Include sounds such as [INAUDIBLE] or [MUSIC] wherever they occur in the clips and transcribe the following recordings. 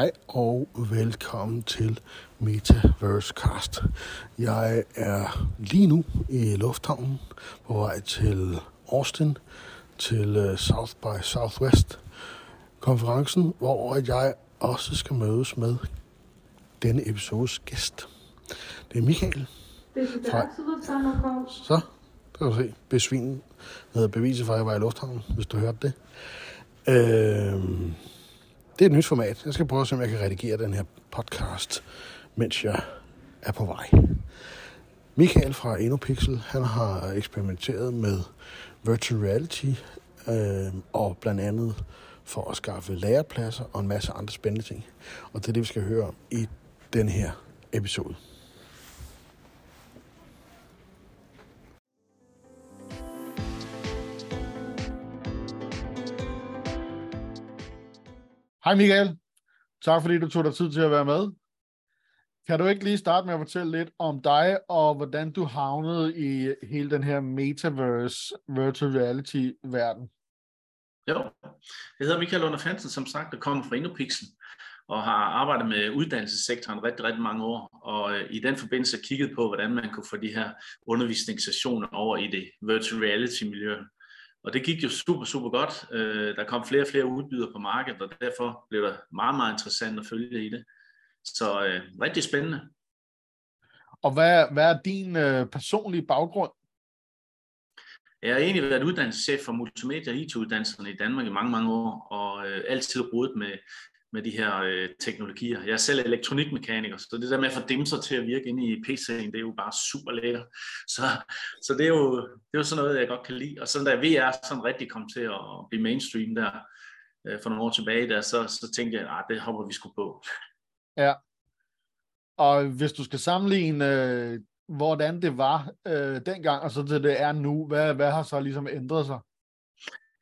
Hej og velkommen til Metaverse Cast. Jeg er lige nu i lufthavnen på vej til Austin til øh, South by Southwest konferencen, hvor jeg også skal mødes med denne episodes gæst. Det er Michael. Fra... Så, der kan du se. Besvin med beviset for, at jeg var i lufthavnen, hvis du hørte det. Øh, det er et nyt format. Jeg skal prøve at se, om jeg kan redigere den her podcast, mens jeg er på vej. Michael fra Enopixel, han har eksperimenteret med virtual reality, øh, og blandt andet for at skaffe lærepladser og en masse andre spændende ting. Og det er det, vi skal høre om i den her episode. Hej Michael. Tak fordi du tog dig tid til at være med. Kan du ikke lige starte med at fortælle lidt om dig, og hvordan du havnede i hele den her metaverse, virtual reality-verden? Jo, jeg hedder Michael Under Fansen, som sagt, og kommer fra Indopixel, og har arbejdet med uddannelsessektoren rigtig, rigtig mange år, og øh, i den forbindelse kigget på, hvordan man kunne få de her undervisningssessioner over i det virtual reality-miljø. Og det gik jo super, super godt. Øh, der kom flere og flere udbydere på markedet, og derfor blev det meget, meget interessant at følge i det. Så øh, rigtig spændende. Og hvad, hvad er din øh, personlige baggrund? Jeg har egentlig været uddannelseschef for multimedia og IT-uddannelserne i Danmark i mange, mange år, og øh, altid rodet med, med de her øh, teknologier. Jeg er selv elektronikmekaniker, så det der med at få dimser til at virke inde i PC'en, det er jo bare super lækkert. Så, så det, er jo, det er jo sådan noget, jeg godt kan lide. Og sådan da VR sådan rigtig kom til at blive mainstream der øh, for nogle år tilbage, der, så, så tænkte jeg, at det hopper vi sgu på. Ja. Og hvis du skal sammenligne, øh, hvordan det var øh, dengang, og så til det er nu, hvad, hvad har så ligesom ændret sig?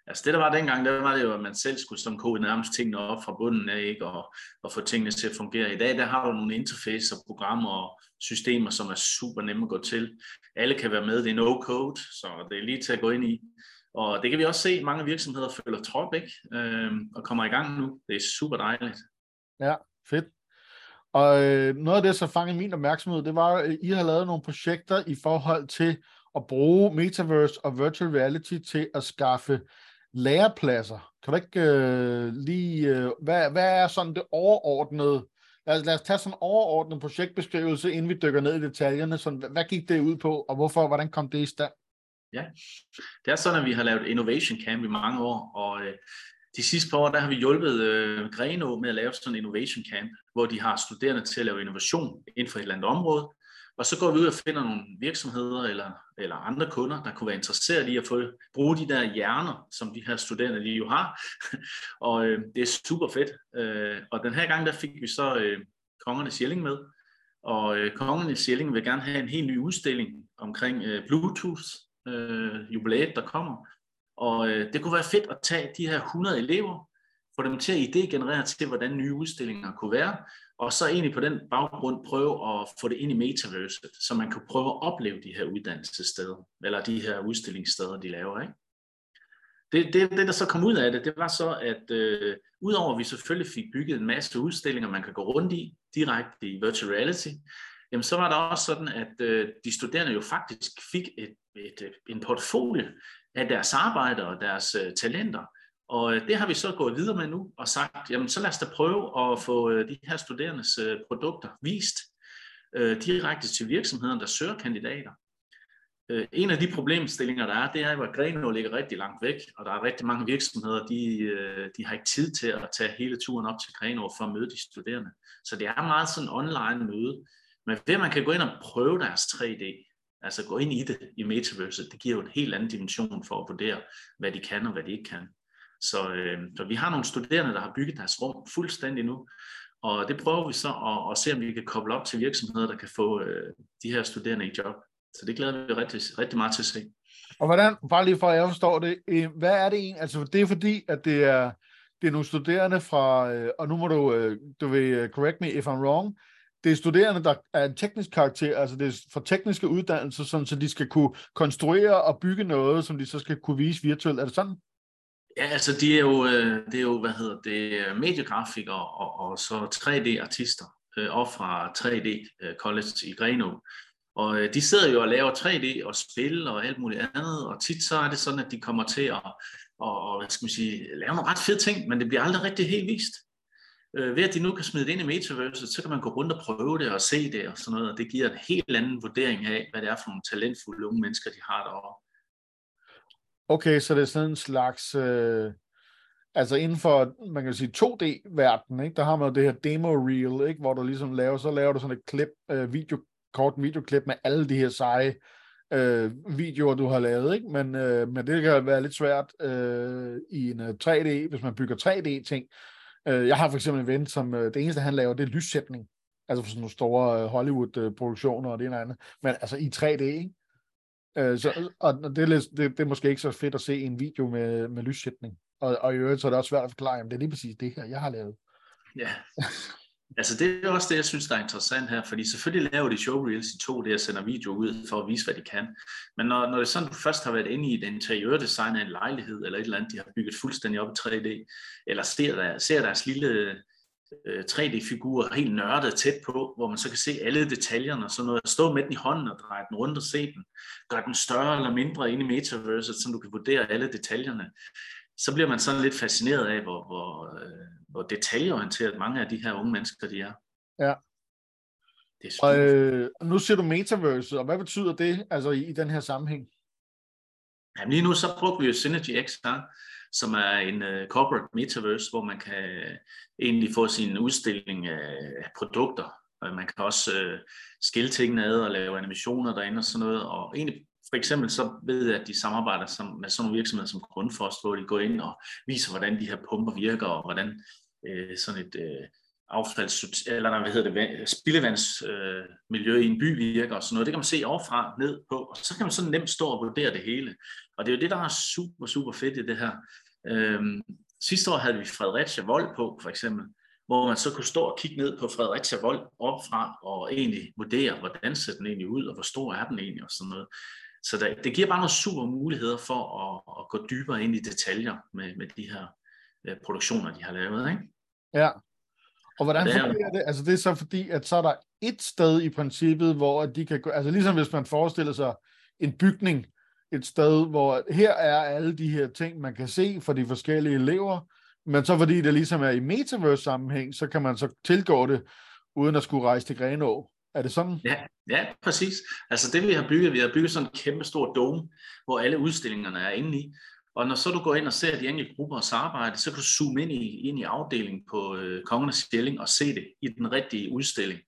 Altså det, der var dengang, der var det jo, at man selv skulle som kode nærmest tingene op fra bunden af, ikke? Og, og få tingene til at fungere. I dag, der har du nogle interfacer, programmer og systemer, som er super nemme at gå til. Alle kan være med, det er no-code, så det er lige til at gå ind i. Og det kan vi også se, mange virksomheder følger trop, ikke? Øhm, og kommer i gang nu. Det er super dejligt. Ja, fedt. Og øh, noget af det, så fangede min opmærksomhed, det var, at I har lavet nogle projekter i forhold til at bruge Metaverse og Virtual Reality til at skaffe lærepladser. Kan du ikke øh, lige, øh, hvad, hvad er sådan det overordnede, lad os, lad os tage sådan en overordnet projektbeskrivelse, inden vi dykker ned i detaljerne. Sådan, hvad gik det ud på, og hvorfor, hvordan kom det i stand? Ja, det er sådan, at vi har lavet Innovation Camp i mange år, og øh, de sidste par år, der har vi hjulpet øh, Greno med at lave sådan en Innovation Camp, hvor de har studerende til at lave innovation inden for et eller andet område, og så går vi ud og finder nogle virksomheder eller, eller andre kunder, der kunne være interesseret i at få, bruge de der hjerner, som de her studerende lige jo har. [LAUGHS] og øh, det er super fedt. Øh, og den her gang, der fik vi så øh, Kongernes Jelling med. Og øh, Kongernes Jelling vil gerne have en helt ny udstilling omkring øh, Bluetooth øh, jubilæet, der kommer. Og øh, det kunne være fedt at tage de her 100 elever, få dem til at idégenerere til, hvordan nye udstillinger kunne være, og så egentlig på den baggrund prøve at få det ind i metaverset, så man kan prøve at opleve de her uddannelsessteder, eller de her udstillingssteder, de laver. Ikke? Det, det, det, der så kom ud af det, det var så, at øh, udover at vi selvfølgelig fik bygget en masse udstillinger, man kan gå rundt i, direkte i virtual reality, jamen så var det også sådan, at øh, de studerende jo faktisk fik et, et, øh, en portfolio af deres arbejde og deres øh, talenter, og øh, det har vi så gået videre med nu og sagt, jamen så lad os da prøve at få øh, de her studerendes øh, produkter vist direkte til virksomhederne, der søger kandidater. En af de problemstillinger, der er, det er jo, at Grenå ligger rigtig langt væk, og der er rigtig mange virksomheder, de, de har ikke tid til at tage hele turen op til Grenå for at møde de studerende. Så det er meget sådan online møde. Men ved at man kan gå ind og prøve deres 3D, altså gå ind i det i metaverset, det giver jo en helt anden dimension for at vurdere, hvad de kan og hvad de ikke kan. Så, øh, så vi har nogle studerende, der har bygget deres rum fuldstændig nu, og det prøver vi så at, at se, om vi kan koble op til virksomheder, der kan få øh, de her studerende i job. Så det glæder vi rigtig, rigtig meget til at se. Og hvordan, bare lige for at jeg forstår det, øh, hvad er det egentlig? Altså det er fordi, at det er, det er nogle studerende fra, øh, og nu må du, øh, du vil øh, correct me if I'm wrong, det er studerende, der er en teknisk karakter, altså det er fra tekniske uddannelser, sådan, så de skal kunne konstruere og bygge noget, som de så skal kunne vise virtuelt. Er det sådan? Ja, altså de er jo, øh, det er jo hvad hedder det, øh, mediegrafikere og, og så 3D-artister øh, op fra 3D College i Grenaa. Og de sidder jo og laver 3D og spil og alt muligt andet, og tit så er det sådan, at de kommer til at og, hvad skal man sige, lave nogle ret fede ting, men det bliver aldrig rigtig helt vist. Ved at de nu kan smide det ind i metaverset, så kan man gå rundt og prøve det og se det og sådan noget, og det giver en helt anden vurdering af, hvad det er for nogle talentfulde unge mennesker, de har derovre. Okay, så det er sådan en slags, øh, altså inden for, man kan sige 2D-verden, ikke, der har man jo det her demo reel, ikke, hvor du ligesom laver, så laver du sådan et klip, øh, video, kort videoklip med alle de her seje øh, videoer, du har lavet, ikke? Men, øh, men det kan være lidt svært øh, i en øh, 3D, hvis man bygger 3D-ting. Øh, jeg har for eksempel en ven, som øh, det eneste, han laver, det er lyssætning. Altså for sådan nogle store øh, Hollywood-produktioner øh, og det ene andet. Men altså i 3D, ikke? Øh, så, og det er, lidt, det, det er måske ikke så fedt at se en video med, med lyssætning. Og, og i øvrigt så er det også svært at forklare, om det er lige præcis det her, jeg har lavet. Ja, Altså det er også det, jeg synes, der er interessant her, fordi selvfølgelig laver de showreels i to, det jeg sender video ud for at vise, hvad de kan. Men når, når det er sådan, du først har været inde i et interiørdesign af en lejlighed, eller et eller andet, de har bygget fuldstændig op i 3D, eller ser, der, ser deres lille øh, 3D-figur helt nørdet tæt på, hvor man så kan se alle detaljerne og sådan noget, stå med den i hånden og dreje den rundt og se den, gør den større eller mindre inde i metaverset, så du kan vurdere alle detaljerne, så bliver man sådan lidt fascineret af, hvor, hvor, øh, hvor detaljeorienteret mange af de her unge mennesker, de er. Ja. Det er og, øh, nu siger du metaverse, og hvad betyder det altså i, i den her sammenhæng? Jamen lige nu så bruger vi jo Synergy XR, som er en uh, corporate metaverse, hvor man kan øh, egentlig få sin udstilling af produkter. Og man kan også uh, skille tingene ad og lave animationer derinde og sådan noget. Og egentlig for eksempel så ved jeg, at de samarbejder som, med sådan nogle virksomheder som Grundfos, hvor de går ind og viser, hvordan de her pumper virker, og hvordan øh, sådan et øh, affalds, eller hvad hedder det, spildevandsmiljø øh, i en by virker og sådan noget. Det kan man se overfra ned på, og så kan man sådan nemt stå og vurdere det hele. Og det er jo det, der er super, super fedt i det her. Øhm, sidste år havde vi Fredericia Vold på, for eksempel, hvor man så kunne stå og kigge ned på Fredericia Vold opfra og egentlig vurdere, hvordan ser den egentlig ud, og hvor stor er den egentlig og sådan noget. Så der, det giver bare nogle super muligheder for at, at gå dybere ind i detaljer med, med de her uh, produktioner, de har lavet. Ikke? Ja, og hvordan det fungerer det? Altså det er så fordi, at så er der et sted i princippet, hvor de kan gå, altså ligesom hvis man forestiller sig en bygning, et sted, hvor her er alle de her ting, man kan se for de forskellige elever, men så fordi det ligesom er i metaverse sammenhæng, så kan man så tilgå det, uden at skulle rejse til Grenå. Er det sådan? Ja, ja, præcis. Altså det vi har bygget, vi har bygget sådan en kæmpe stor dome, hvor alle udstillingerne er inde i. Og når så du går ind og ser de enkelte gruppers arbejde, så kan du zoome ind i, ind i afdelingen på øh, Kongernes Sjælling og se det i den rigtige udstilling.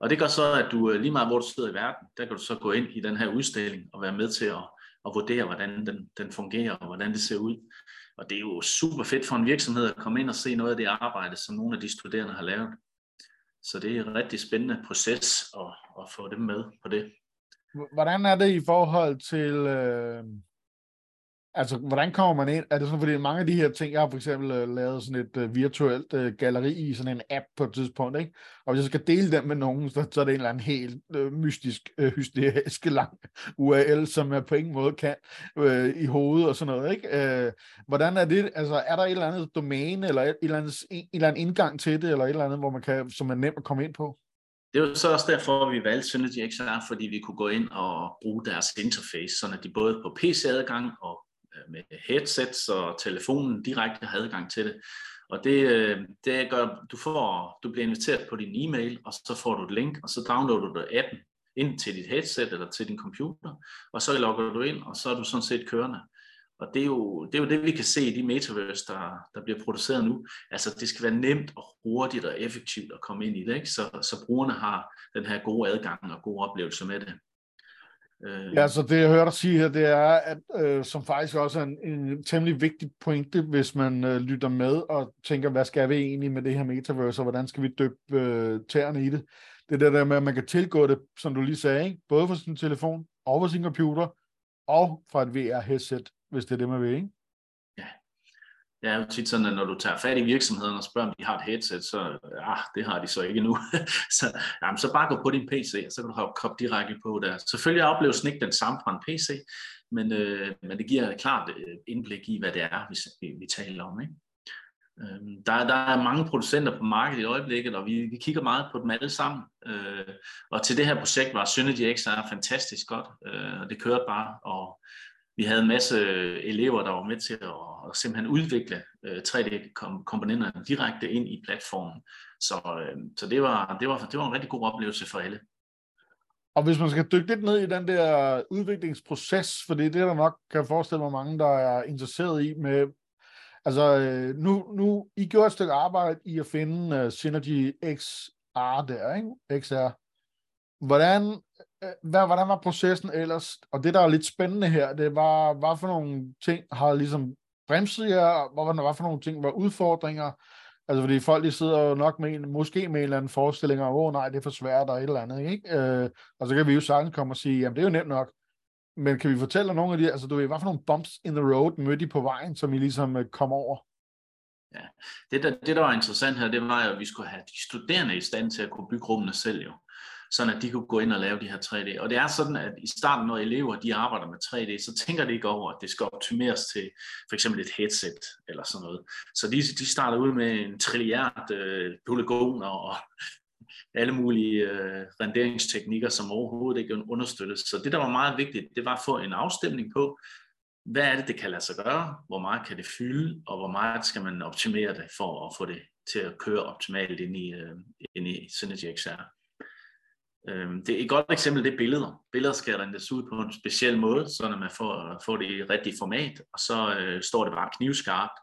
Og det gør så, at du øh, lige meget hvor du sidder i verden, der kan du så gå ind i den her udstilling og være med til at, og vurdere, hvordan den, den fungerer og hvordan det ser ud. Og det er jo super fedt for en virksomhed at komme ind og se noget af det arbejde, som nogle af de studerende har lavet. Så det er en rigtig spændende proces at, at få dem med på det. Hvordan er det i forhold til, øh, Altså, hvordan kommer man ind? Er det sådan, fordi mange af de her ting, jeg har for eksempel uh, lavet sådan et uh, virtuelt uh, galleri i sådan en app på et tidspunkt, ikke? Og hvis jeg skal dele den med nogen, så, så er det en eller anden helt uh, mystisk, uh, hysterisk lang [LAUGHS] URL, som jeg på ingen måde kan uh, i hovedet og sådan noget, ikke? Uh, hvordan er det? Altså, er der et eller andet domæne, eller et, eller andet, en, en eller anden indgang til det, eller et eller andet, hvor man kan, som er nemt at komme ind på? Det er jo så også derfor, vi valgte Synergy XR, fordi vi kunne gå ind og bruge deres interface, så de både på PC-adgang og med headsets og telefonen direkte har adgang til det. Og det, øh, det gør, du, får, du bliver inviteret på din e-mail, og så får du et link, og så downloader du appen ind til dit headset eller til din computer, og så logger du ind, og så er du sådan set kørende. Og det er, jo, det er jo det, vi kan se i de metaverse, der, der bliver produceret nu. Altså, det skal være nemt og hurtigt og effektivt at komme ind i det, ikke? Så, så brugerne har den her gode adgang og gode oplevelse med det. Øh... Ja, så det jeg hører dig sige her, det er, at øh, som faktisk også er en, en temmelig vigtig pointe, hvis man øh, lytter med og tænker, hvad skal vi egentlig med det her metaverse, og hvordan skal vi døbe øh, tæerne i det? Det er der med, at man kan tilgå det, som du lige sagde, ikke? både fra sin telefon og fra sin computer, og fra et VR-headset, hvis det er det, man vil, ikke? Ja. det er jo tit sådan, at når du tager fat i virksomheden og spørger, om de har et headset, så ah, det har de så ikke nu. [LAUGHS] så, jamen, så bare gå på din PC, og så kan du have kop direkte på der. Selvfølgelig oplever ikke den samme fra en PC, men, øh, men det giver klart øh, indblik i, hvad det er, vi, vi taler om. Ikke? Øh, der, der er mange producenter på markedet i øjeblikket, og vi, vi kigger meget på dem alle sammen. Øh, og til det her projekt var Synergy XR fantastisk godt, øh, og det kørte bare, og vi havde en masse elever, der var med til at, at simpelthen udvikle øh, 3D-komponenterne direkte ind i platformen. Så, øh, så det, var, det, var, det var en rigtig god oplevelse for alle. Og hvis man skal dykke lidt ned i den der udviklingsproces, for det er det, der nok kan forestille mig mange, der er interesseret i med, altså øh, nu, nu I gjorde et stykke arbejde i at finde uh, Synergy XR der, ikke? XR. Hvordan, hvad, hvordan var processen ellers? Og det, der er lidt spændende her, det var, hvad for nogle ting har ligesom bremset jer, hvad, hvad for nogle ting var udfordringer, Altså, fordi folk de sidder jo nok med en, måske med en eller anden forestilling om, åh oh, nej, det er for svært og et eller andet, ikke? Øh, og så kan vi jo sagtens komme og sige, jamen det er jo nemt nok. Men kan vi fortælle dig nogle af de, altså du ved, hvad for nogle bumps in the road mødte I på vejen, som I ligesom øh, kom over? Ja, det der, det der var interessant her, det var jo, at vi skulle have de studerende i stand til at kunne bygge rummene selv jo sådan at de kunne gå ind og lave de her 3D. Og det er sådan, at i starten, når elever de arbejder med 3D, så tænker de ikke over, at det skal optimeres til for eksempel et headset eller sådan noget. Så de, de starter ud med en trilliard øh, polygoner og [LAUGHS] alle mulige øh, renderingsteknikker, som overhovedet ikke understøttes. Så det, der var meget vigtigt, det var at få en afstemning på, hvad er det, det kan lade sig gøre, hvor meget kan det fylde, og hvor meget skal man optimere det for at få det til at køre optimalt ind i, øh, ind i Synergy XR. Øhm, det er et godt eksempel, det er billeder. Billeder skal rendes ud på en speciel måde, så når man får, får det i rigtigt format, og så øh, står det bare knivskarpt.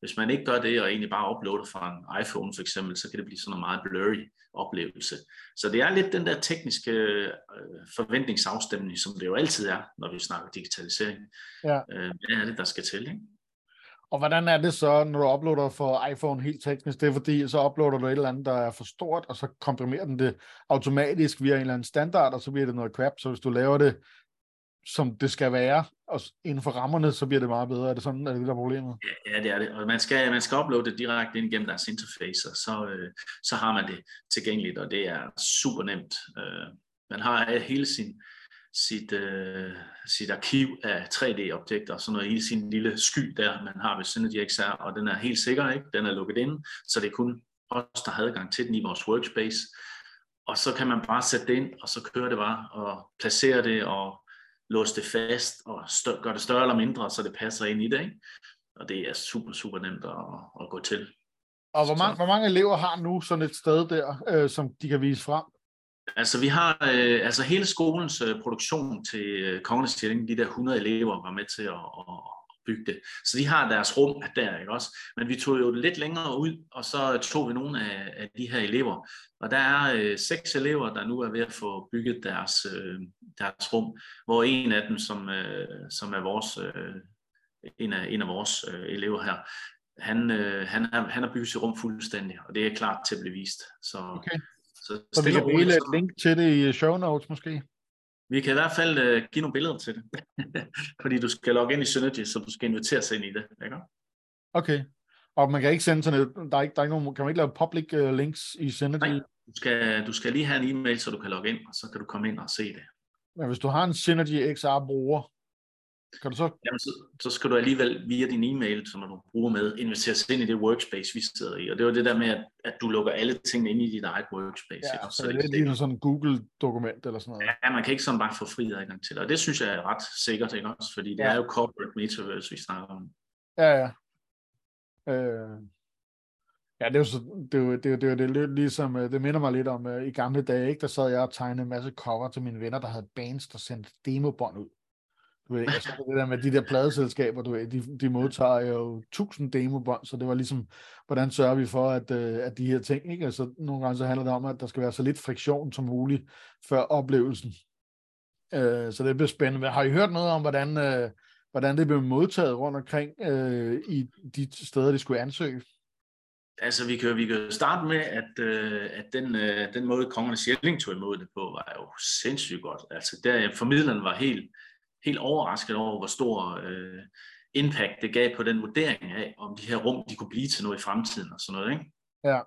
Hvis man ikke gør det, og egentlig bare uploader fra en iPhone for eksempel, så kan det blive sådan en meget blurry oplevelse. Så det er lidt den der tekniske øh, forventningsafstemning, som det jo altid er, når vi snakker digitalisering. Ja. Øh, hvad er det, der skal til? Ikke? Og hvordan er det så, når du uploader for iPhone helt teknisk? Det er fordi, så uploader du et eller andet, der er for stort, og så komprimerer den det automatisk via en eller anden standard, og så bliver det noget crap. Så hvis du laver det, som det skal være, og inden for rammerne, så bliver det meget bedre. Er det sådan, er det der problemet? Ja, det er det. Og man skal, man skal uploade det direkte ind gennem deres interface, og så, øh, så har man det tilgængeligt, og det er super nemt. Øh, man har øh, hele sin, sit, øh, sit arkiv af 3D-objekter, sådan noget i sin lille sky der, man har ved Synergy XR, og den er helt sikker, ikke? den er lukket ind, så det er kun os, der har adgang til den i vores workspace. Og så kan man bare sætte det ind, og så kører det bare, og placere det, og låse det fast, og stør- gøre det større eller mindre, så det passer ind i det. Ikke? Og det er super, super nemt at, at gå til. Og hvor mange, hvor mange elever har nu sådan et sted der, øh, som de kan vise frem? Altså vi har øh, altså hele skolens øh, produktion til øh, Kongernes Tjelling, de der 100 elever var med til at, at, bygge det. Så de har deres rum der, ikke også? Men vi tog jo lidt længere ud, og så tog vi nogle af, af de her elever. Og der er øh, seks elever, der nu er ved at få bygget deres, øh, deres rum, hvor en af dem, som, øh, som er vores, øh, en, af, en af vores øh, elever her, han, øh, han, har, han har bygget sit rum fuldstændig, og det er klart til at blive vist. Så, okay. Så, så vi kan dele et link til det i show notes måske? Vi kan i hvert fald uh, give nogle billeder til det. [LAUGHS] Fordi du skal logge ind i Synergy, så du skal inviteres ind i det. Ikke? Okay. Og man kan ikke sende sådan et, der er ikke, der er ikke nogen, kan man ikke lave public uh, links i Synergy? Nej, du skal, du skal lige have en e-mail, så du kan logge ind, og så kan du komme ind og se det. Men hvis du har en Synergy XR-bruger, kan du så... Jamen, så, så skal du alligevel via din e-mail, som du bruger med, inviteres ind i det workspace, vi sidder i. Og det var det der med, at, at du lukker alle tingene ind i dit eget workspace. Ja, så, så det er lidt ligesom sådan en Google-dokument eller sådan noget. Ja, man kan ikke sådan bare få fri adgang til det. Og det synes jeg er ret sikkert, ikke også? Fordi det ja. er jo corporate metaverse, vi snakker om. Ja, ja. Øh... Ja, det er jo, så, det, er jo, det, er jo, det, er jo, det, lidt ligesom, øh, det minder mig lidt om uh, i gamle dage, ikke? der sad jeg og tegnede en masse cover til mine venner, der havde bands, der sendte demobånd ud. Du ved, jeg det der med de der pladeselskaber, du ved, de, de modtager jo tusind demobånd, så det var ligesom, hvordan sørger vi for, at, øh, at de her ting, ikke? Altså, nogle gange så handler det om, at der skal være så lidt friktion som muligt før oplevelsen. Øh, så det bliver spændende. Har I hørt noget om, hvordan, øh, hvordan det blev modtaget rundt omkring øh, i de steder, de skulle ansøge? Altså, vi kan, vi kan starte med, at, øh, at den, øh, den måde, kongernes Sjælling tog imod det på, var jo sindssygt godt. Altså, der formidleren var helt, helt overrasket over, hvor stor øh, impact det gav på den vurdering af, om de her rum, de kunne blive til noget i fremtiden og sådan noget. Ikke? Ja.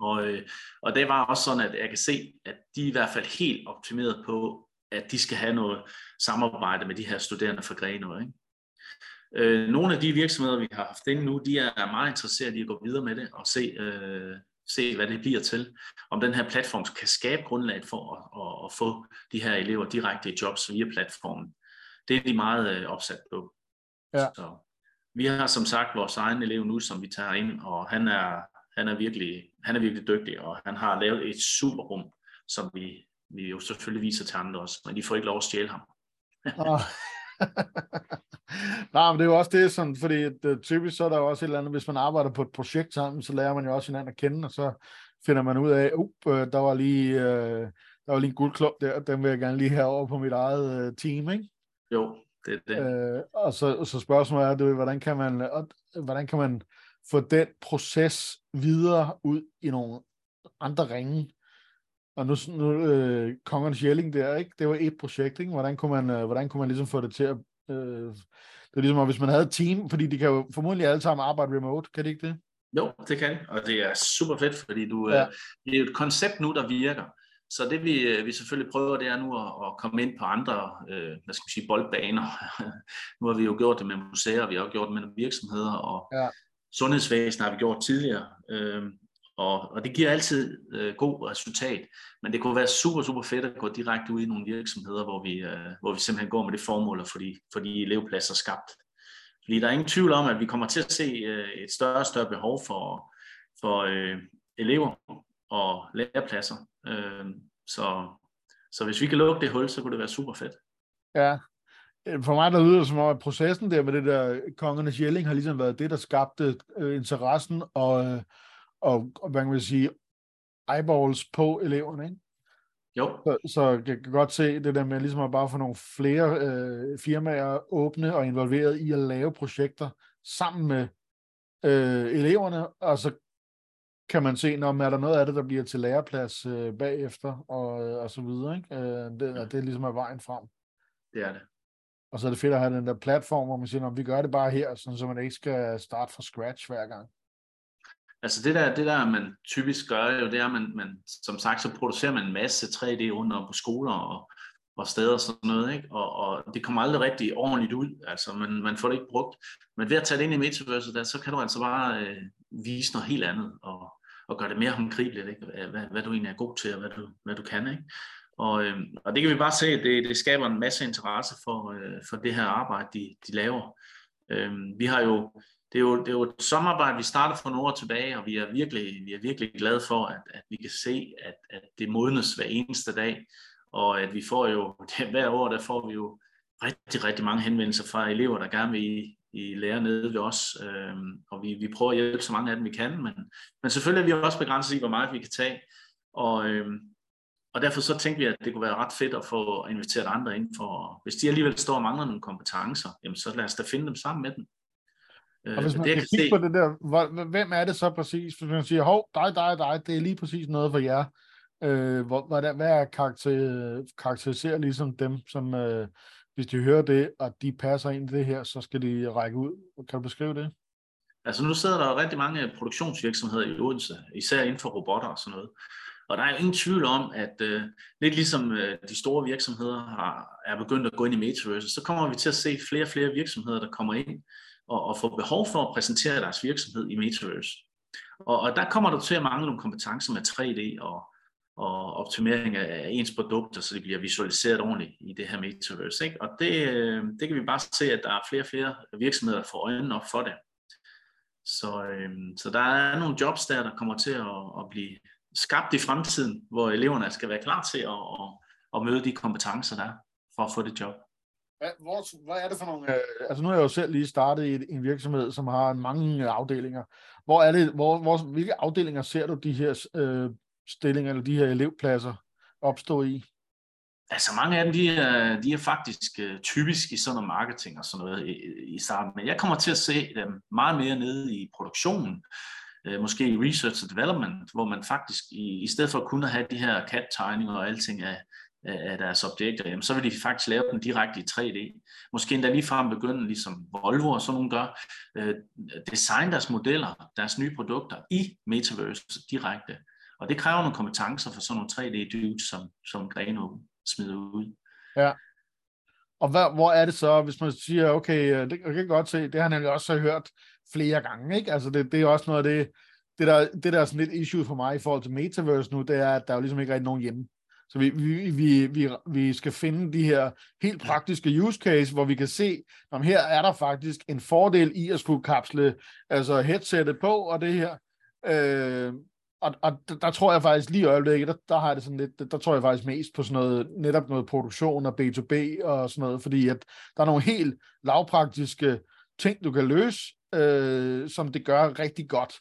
Og, øh, og det var også sådan, at jeg kan se, at de er i hvert fald helt optimeret på, at de skal have noget samarbejde med de her studerende fra Grenaa. Ikke? Øh, nogle af de virksomheder, vi har haft inde nu, de er meget interesserede i at gå videre med det og se, øh, se hvad det bliver til. Om den her platform kan skabe grundlaget for at, at, at få de her elever direkte i jobs via platformen. Det er de meget øh, opsat på. Ja. Så, vi har som sagt vores egen elev nu, som vi tager ind, og han er, han er, virkelig, han er virkelig dygtig, og han har lavet et super rum, som vi, vi jo selvfølgelig viser til andre også, men de får ikke lov at stjæle ham. Nej, [LAUGHS] men det er jo også det, sådan, fordi det, typisk så er der jo også et eller andet, hvis man arbejder på et projekt sammen, så lærer man jo også hinanden at kende, og så finder man ud af, uh, der var lige, uh, der var lige en guldklub der, den vil jeg gerne lige have over på mit eget uh, team, ikke? Jo, det er det. Uh, og så, så spørgsmålet er, du, hvordan, kan man, hvordan kan man få den proces videre ud i nogle andre ringe? Og nu, nu øh, Kongernes Jelling der, ikke? det var et projekt, ikke? Hvordan, kunne man, øh, hvordan kunne man ligesom få det til at... Øh, det er ligesom, at hvis man havde et team, fordi de kan jo formodentlig alle sammen arbejde remote, kan det ikke det? Jo, det kan og det er super fedt, fordi du, ja. øh, det er jo et koncept nu, der virker. Så det vi, øh, vi selvfølgelig prøver, det er nu at, at komme ind på andre, øh, hvad skal vi sige, boldbaner. [LAUGHS] nu har vi jo gjort det med museer, vi har gjort det med virksomheder, og ja. sundhedsvæsen har vi gjort tidligere. Øh, og, og det giver altid øh, god resultat. Men det kunne være super, super fedt at gå direkte ud i nogle virksomheder, hvor vi, øh, hvor vi simpelthen går med det formål at få de, for de elevpladser skabt. Fordi der er ingen tvivl om, at vi kommer til at se øh, et større og større behov for, for øh, elever og lærepladser. Øh, så, så hvis vi kan lukke det hul, så kunne det være super fedt. Ja, for mig der lyder det som om, at processen der med det der kongernes jælling har ligesom været det, der skabte øh, interessen og, øh, og, og hvad kan man sige, eyeballs på eleverne, ikke? Jo. Så, så jeg kan godt se det der med ligesom at bare få nogle flere øh, firmaer åbne og involveret i at lave projekter sammen med øh, eleverne, og så kan man se, når er der noget af det, der bliver til læreplads øh, bagefter, og, og så videre. Ikke? Øh, det, ja. det er ligesom er vejen frem. Det er det. Og så er det fedt at have den der platform, hvor man siger, vi gør det bare her, sådan, så man ikke skal starte fra scratch hver gang. Altså det der, det der man typisk gør jo, det er, at man, man, som sagt, så producerer man en masse 3D under på skoler og, og steder og sådan noget, ikke? Og, og det kommer aldrig rigtig ordentligt ud, altså man, man får det ikke brugt. Men ved at tage det ind i metaverse, der, så kan du altså bare øh, vise noget helt andet, og, og gøre det mere håndgribeligt, ikke? Hvad, hvad du egentlig er god til, og hvad du, hvad du kan, ikke? Og, øh, og det kan vi bare se, det, det skaber en masse interesse for, øh, for det her arbejde, de, de laver. Øh, vi har jo det er, jo, det er jo et samarbejde, vi startede for nogle år tilbage, og vi er virkelig, vi er virkelig glade for, at, at vi kan se, at, at det modnes hver eneste dag, og at vi får jo, [LAUGHS] det, hver år, der får vi jo rigtig, rigtig mange henvendelser fra elever, der gerne vil i lære nede ved os, øhm, og vi, vi prøver at hjælpe så mange af dem, vi kan, men, men selvfølgelig er vi også begrænset i, hvor meget vi kan tage, og, øhm, og derfor så tænkte vi, at det kunne være ret fedt at få inviteret andre ind, for hvis de alligevel står og mangler nogle kompetencer, jamen så lad os da finde dem sammen med dem. Og hvis man det, kan kigge se... på det der, hvor, hvem er det så præcis? Hvis man siger, hov, dig, dig, dig, det er lige præcis noget for jer. Øh, hvor, hvad, hvad er karakter, karakteriserer ligesom dem, som øh, hvis de hører det, og de passer ind i det her, så skal de række ud. Kan du beskrive det? Altså nu sidder der rigtig mange produktionsvirksomheder i Odense, især inden for robotter og sådan noget. Og der er jo ingen tvivl om, at øh, lidt ligesom øh, de store virksomheder har, er begyndt at gå ind i metaverse, så kommer vi til at se flere og flere virksomheder, der kommer ind og, og få behov for at præsentere deres virksomhed i Metaverse. Og, og der kommer du til at mangle nogle kompetencer med 3D og, og optimering af ens produkter, så det bliver visualiseret ordentligt i det her Metaverse. Ikke? Og det, øh, det kan vi bare se, at der er flere og flere virksomheder, der får øjnene op for det. Så, øhm, så der er nogle jobs der, der kommer til at, at blive skabt i fremtiden, hvor eleverne skal være klar til at, at, at møde de kompetencer der for at få det job. Hvad, hvor, hvad er det for nogle... Øh, altså nu har jeg jo selv lige startet i en virksomhed, som har mange afdelinger. Hvor er det, hvor, hvor, hvilke afdelinger ser du de her øh, stillinger, eller de her elevpladser opstå i? Altså mange af dem, de er, de er faktisk uh, typisk i sådan noget marketing og sådan noget i, i starten, men jeg kommer til at se dem meget mere nede i produktionen, uh, øh, måske i research and development, hvor man faktisk i, i stedet for kun at have de her cat-tegninger og alting af, af deres objekter, jamen, så vil de faktisk lave dem direkte i 3D. Måske endda lige fra begynde, ligesom Volvo og sådan nogle gør, øh, design deres modeller, deres nye produkter i Metaverse direkte. Og det kræver nogle kompetencer for sådan nogle 3D-dudes, som, som Greno smider ud. Ja. Og hvad, hvor er det så, hvis man siger, okay, øh, det kan jeg godt se, det har jeg nemlig også hørt flere gange, ikke? Altså det, det er også noget af det, det der, det der er sådan lidt issue for mig i forhold til Metaverse nu, det er, at der er jo ligesom ikke rigtig nogen hjemme. Så vi, vi, vi, vi, vi skal finde de her helt praktiske use case, hvor vi kan se, om her er der faktisk en fordel i at skulle kapsle altså headsettet på, og det her. Øh, og, og der tror jeg faktisk lige i øjeblikket, der, der har det sådan lidt, der tror jeg faktisk mest på sådan noget, netop noget produktion og B2B og sådan noget, fordi at der er nogle helt lavpraktiske ting, du kan løse, øh, som det gør rigtig godt.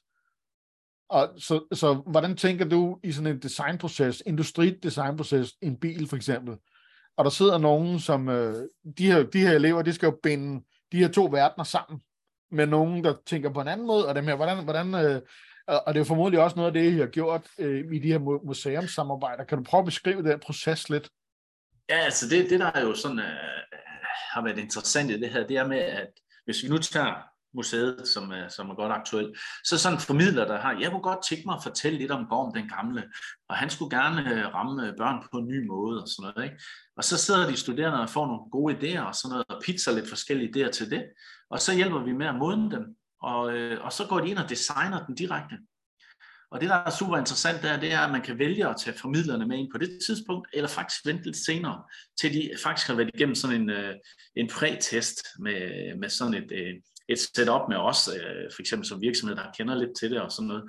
Og så, så hvordan tænker du i sådan en designproces, industridesignproces, en bil for eksempel, og der sidder nogen, som øh, de, her, de her elever, de skal jo binde de her to verdener sammen med nogen, der tænker på en anden måde, og dem her, hvordan, hvordan øh, og det er formodentlig også noget af det, I har gjort øh, i de her museumssamarbejder. Kan du prøve at beskrive den proces lidt? Ja, altså det, det der er jo sådan, øh, har været interessant i det her, det er med, at hvis vi nu tager museet, som er, som er godt aktuelt, så sådan en formidler, der har, jeg kunne godt tænke mig at fortælle lidt om Gorm den gamle, og han skulle gerne øh, ramme øh, børn på en ny måde og sådan noget. Ikke? Og så sidder de studerende og får nogle gode idéer og sådan noget, og pizza lidt forskellige idéer til det, og så hjælper vi med at modne dem, og, øh, og så går de ind og designer den direkte. Og det, der er super interessant der, det er, at man kan vælge at tage formidlerne med ind på det tidspunkt, eller faktisk vente lidt senere, til de faktisk har været igennem sådan en, øh, en prætest med, med sådan et, øh, et setup med os, øh, for eksempel som virksomhed, der kender lidt til det og sådan noget.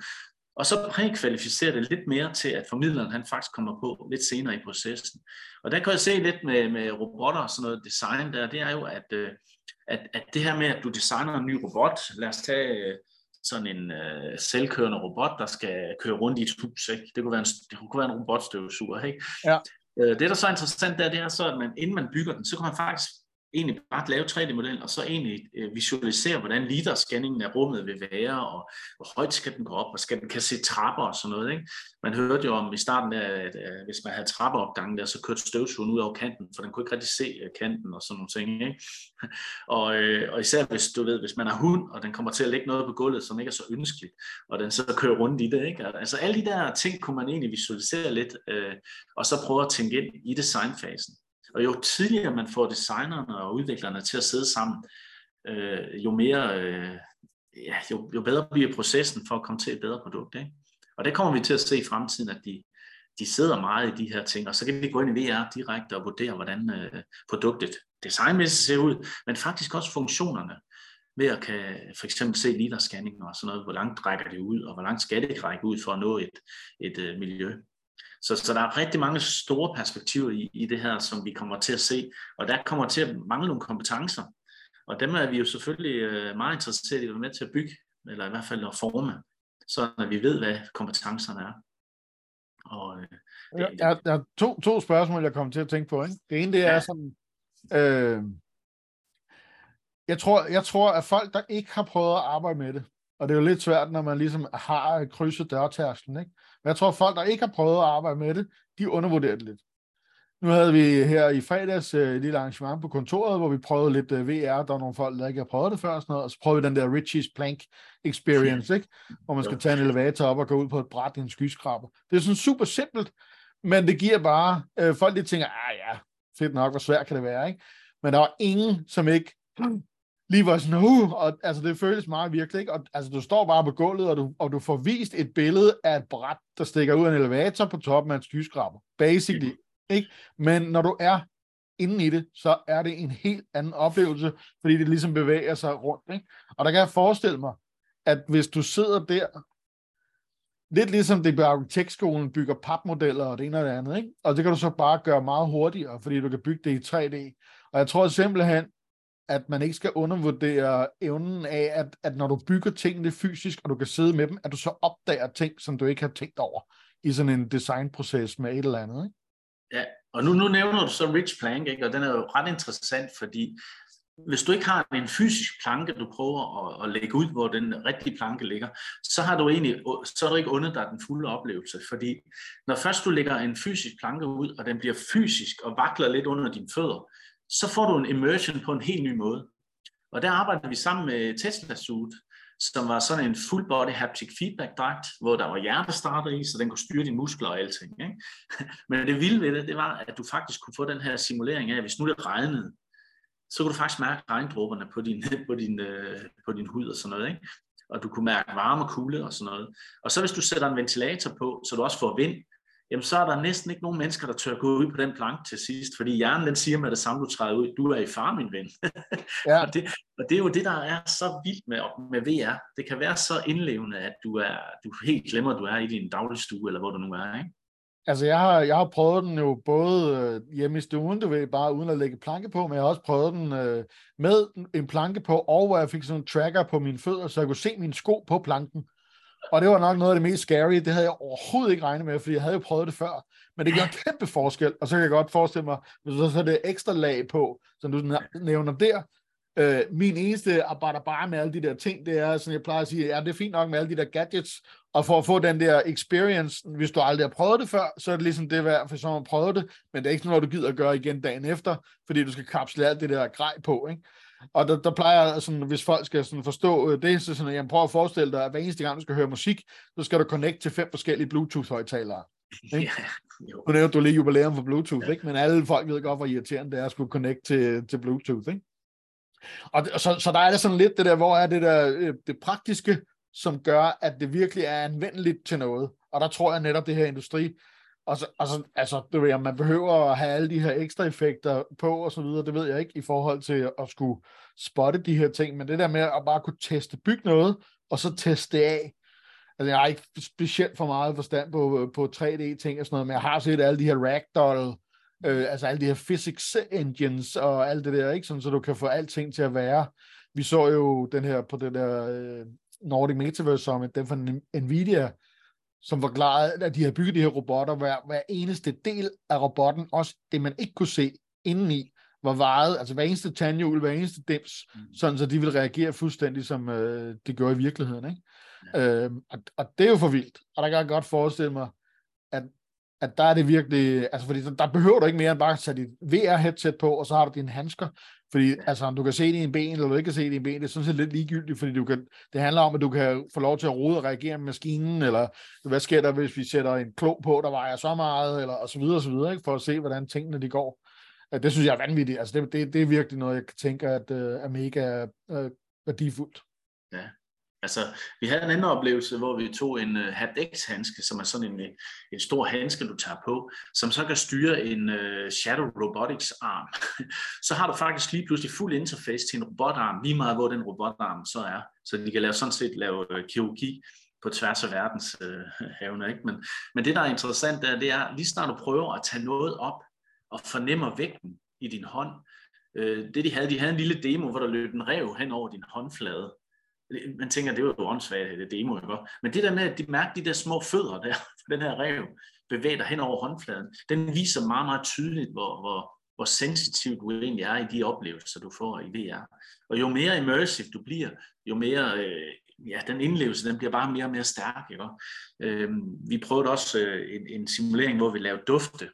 Og så prækvalificerer det lidt mere til, at formidleren han faktisk kommer på lidt senere i processen. Og der kan jeg se lidt med, med robotter og sådan noget design der, det er jo, at, øh, at, at det her med, at du designer en ny robot, lad os tage sådan en øh, selvkørende robot, der skal køre rundt i et hus. Ikke? Det, kunne være en, det kunne være en robotstøvsuger. Ikke? Ja. Øh, det, der er så interessant, der, det er så, at man, inden man bygger den, så kan man faktisk egentlig bare lave 3D-modellen, og så egentlig øh, visualisere, hvordan LIDAR-scanningen af rummet vil være, og hvor højt skal den gå op, og skal den kan se trapper og sådan noget. Ikke? Man hørte jo om i starten, af, at øh, hvis man havde trappeopgangen der, så kørte støvsugeren ud over kanten, for den kunne ikke rigtig se øh, kanten og sådan nogle ting. Ikke? [LAUGHS] og, øh, og især hvis du ved, hvis man har hund, og den kommer til at lægge noget på gulvet, som ikke er så ønskeligt, og den så kører rundt i det. Ikke? Altså alle de der ting kunne man egentlig visualisere lidt, øh, og så prøve at tænke ind i designfasen. Og jo tidligere man får designerne og udviklerne til at sidde sammen, øh, jo mere, øh, ja, jo, jo bedre bliver processen for at komme til et bedre produkt. Ikke? Og det kommer vi til at se i fremtiden, at de, de sidder meget i de her ting, og så kan vi gå ind i VR direkte og vurdere, hvordan øh, produktet designmæssigt ser ud, men faktisk også funktionerne ved at kan for eksempel se liderscanning og sådan noget, hvor langt rækker det ud, og hvor langt skal det række ud for at nå et, et, et miljø. Så, så der er rigtig mange store perspektiver i, i det her, som vi kommer til at se, og der kommer til at mangle nogle kompetencer. Og dem er vi jo selvfølgelig øh, meget interesserede i at være med til at bygge, eller i hvert fald at forme, så at vi ved, hvad kompetencerne er. Og, øh, det, jeg, har to, to spørgsmål, jeg kommer til at tænke på. Ikke? Det ene det er ja. sådan, øh, jeg, tror, jeg tror, at folk, der ikke har prøvet at arbejde med det, og det er jo lidt svært, når man ligesom har krydset dørtærsklen, ikke? Men jeg tror, at folk, der ikke har prøvet at arbejde med det, de undervurderer det lidt. Nu havde vi her i fredags øh, et lille arrangement på kontoret, hvor vi prøvede lidt øh, VR. Der var nogle folk, der ikke har prøvet det før, og, sådan noget, og så prøvede vi den der Richie's Plank Experience, ikke? hvor man skal tage en elevator op og gå ud på et bræt i en skyskraber. Det er sådan super simpelt, men det giver bare, øh, folk de tænker, ah ja, fedt nok, hvor svært kan det være, ikke? Men der var ingen, som ikke lige var sådan, uh, og altså det føles meget virkelig, ikke? Og altså du står bare på gulvet, og du, og du får vist et billede af et bræt, der stikker ud af en elevator på toppen af en skyskraber. Basically, ikke? Men når du er inde i det, så er det en helt anden oplevelse, fordi det ligesom bevæger sig rundt, ikke? Og der kan jeg forestille mig, at hvis du sidder der, lidt ligesom det på arkitektskolen bygger papmodeller og det ene og det andet, ikke? Og det kan du så bare gøre meget hurtigere, fordi du kan bygge det i 3D. Og jeg tror simpelthen, at man ikke skal undervurdere evnen af, at, at når du bygger tingene fysisk, og du kan sidde med dem, at du så opdager ting, som du ikke har tænkt over i sådan en designproces med et eller andet. Ikke? Ja, og nu, nu nævner du så Rich Plank, ikke? og den er jo ret interessant, fordi hvis du ikke har en fysisk planke, du prøver at, at lægge ud, hvor den rigtige planke ligger, så har du egentlig, så er du ikke undet dig den fulde oplevelse. Fordi når først du lægger en fysisk planke ud, og den bliver fysisk og vakler lidt under dine fødder, så får du en immersion på en helt ny måde. Og der arbejder vi sammen med Tesla Suit, som var sådan en full body haptic feedback dragt, hvor der var hjertestarter i, så den kunne styre dine muskler og alting. Ikke? [LAUGHS] Men det vilde ved det, det var, at du faktisk kunne få den her simulering af, hvis nu det regnede, så kunne du faktisk mærke regndråberne på din, [LAUGHS] på din, øh, på din hud og sådan noget. Ikke? Og du kunne mærke varme og kulde og sådan noget. Og så hvis du sætter en ventilator på, så du også får vind, jamen så er der næsten ikke nogen mennesker, der tør gå ud på den plank til sidst, fordi hjernen den siger med det samme, du træder ud, du er i far, min ven. [LAUGHS] Ja. og, det, og det er jo det, der er så vildt med, med VR. Det kan være så indlevende, at du, er, du helt glemmer, at du er i din dagligstue, eller hvor du nu er. Ikke? Altså, jeg har, jeg har prøvet den jo både øh, hjemme i stuen, du ved, bare uden at lægge planke på, men jeg har også prøvet den øh, med en planke på, og hvor jeg fik sådan en tracker på mine fødder, så jeg kunne se mine sko på planken. Og det var nok noget af det mest scary. Det havde jeg overhovedet ikke regnet med, fordi jeg havde jo prøvet det før. Men det gør en kæmpe forskel. Og så kan jeg godt forestille mig, hvis du så det ekstra lag på, som du nævner der, Øh, min eneste arbejder bare med alle de der ting, det er, som jeg plejer at sige, ja, det er fint nok med alle de der gadgets, og for at få den der experience, hvis du aldrig har prøvet det før, så er det ligesom det værd, for så har prøvet det, men det er ikke noget, du gider at gøre igen dagen efter, fordi du skal kapsle alt det der grej på, ikke? Og der, der plejer sådan, hvis folk skal sådan forstå øh, det, så sådan, jeg prøver at forestille dig, at hver eneste gang, du skal høre musik, så skal du connect til fem forskellige Bluetooth-højtalere. [LAUGHS] Ikke? Ja, nu nævnte du lige jubilæum for Bluetooth, ja. ikke? men alle folk ved godt, hvor irriterende det er at skulle connect til, til Bluetooth. Ikke? Og, og så, så der er det sådan lidt det der, hvor er det der øh, det praktiske, som gør, at det virkelig er anvendeligt til noget. Og der tror jeg netop, det her industri, og så, og så, altså, du ved, man behøver at have alle de her ekstra effekter på og så videre, det ved jeg ikke, i forhold til at skulle spotte de her ting, men det der med at bare kunne teste, bygge noget, og så teste det af. Altså, jeg har ikke specielt for meget forstand på, på 3D-ting og sådan noget, men jeg har set alle de her ragdoll øh, altså alle de her physics engines og alt det der, ikke? Sådan, så du kan få alting til at være. Vi så jo den her på det der øh, Nordic Metaverse Summit, den fra Nvidia, som forklarede, at de har bygget de her robotter, hver, hver eneste del af robotten, også det man ikke kunne se indeni, var vejet, altså hver eneste tandhjul, hver eneste dims, mm. sådan så de vil reagere fuldstændig, som øh, det gør i virkeligheden. Ikke? Ja. Øhm, og, og det er jo for vildt, og der kan jeg godt forestille mig, at at der er det virkelig, altså fordi der behøver du ikke mere end bare at sætte dit VR-headset på, og så har du dine handsker, fordi altså, om du kan se det i en ben, eller du ikke kan se det i en ben, det er sådan set lidt ligegyldigt, fordi du kan, det handler om, at du kan få lov til at rode og reagere med maskinen, eller hvad sker der, hvis vi sætter en klo på, der vejer så meget, eller og så videre, og så videre, ikke, for at se, hvordan tingene de går. Det synes jeg er vanvittigt. Altså, det, det, det er virkelig noget, jeg tænker, at uh, er mega uh, værdifuldt. Ja, Altså, vi havde en anden oplevelse, hvor vi tog en øh, uh, HaptX-handske, som er sådan en, øh, en stor handske, du tager på, som så kan styre en uh, Shadow Robotics arm. [LAUGHS] så har du faktisk lige pludselig fuld interface til en robotarm, lige meget hvor den robotarm så er. Så de kan lave, sådan set lave uh, kirurgi på tværs af verdens [LAUGHS] uh, havne. Ikke? Men, men det, der er interessant, der, det er, lige snart du prøver at tage noget op og fornemmer vægten i din hånd, uh, det de havde, de havde en lille demo, hvor der løb en rev hen over din håndflade, man tænker, det var jo åndssvagt, det demo, ikke? Men det der med, at de mærker de der små fødder der, [LAUGHS] den her rev, bevæger hen over håndfladen, den viser meget, meget tydeligt, hvor, hvor, hvor sensitiv du egentlig er i de oplevelser, du får i VR. Og jo mere immersive du bliver, jo mere, øh, ja, den indlevelse, den bliver bare mere og mere stærk. Ikke? Øhm, vi prøvede også øh, en, en simulering, hvor vi lavede dufte,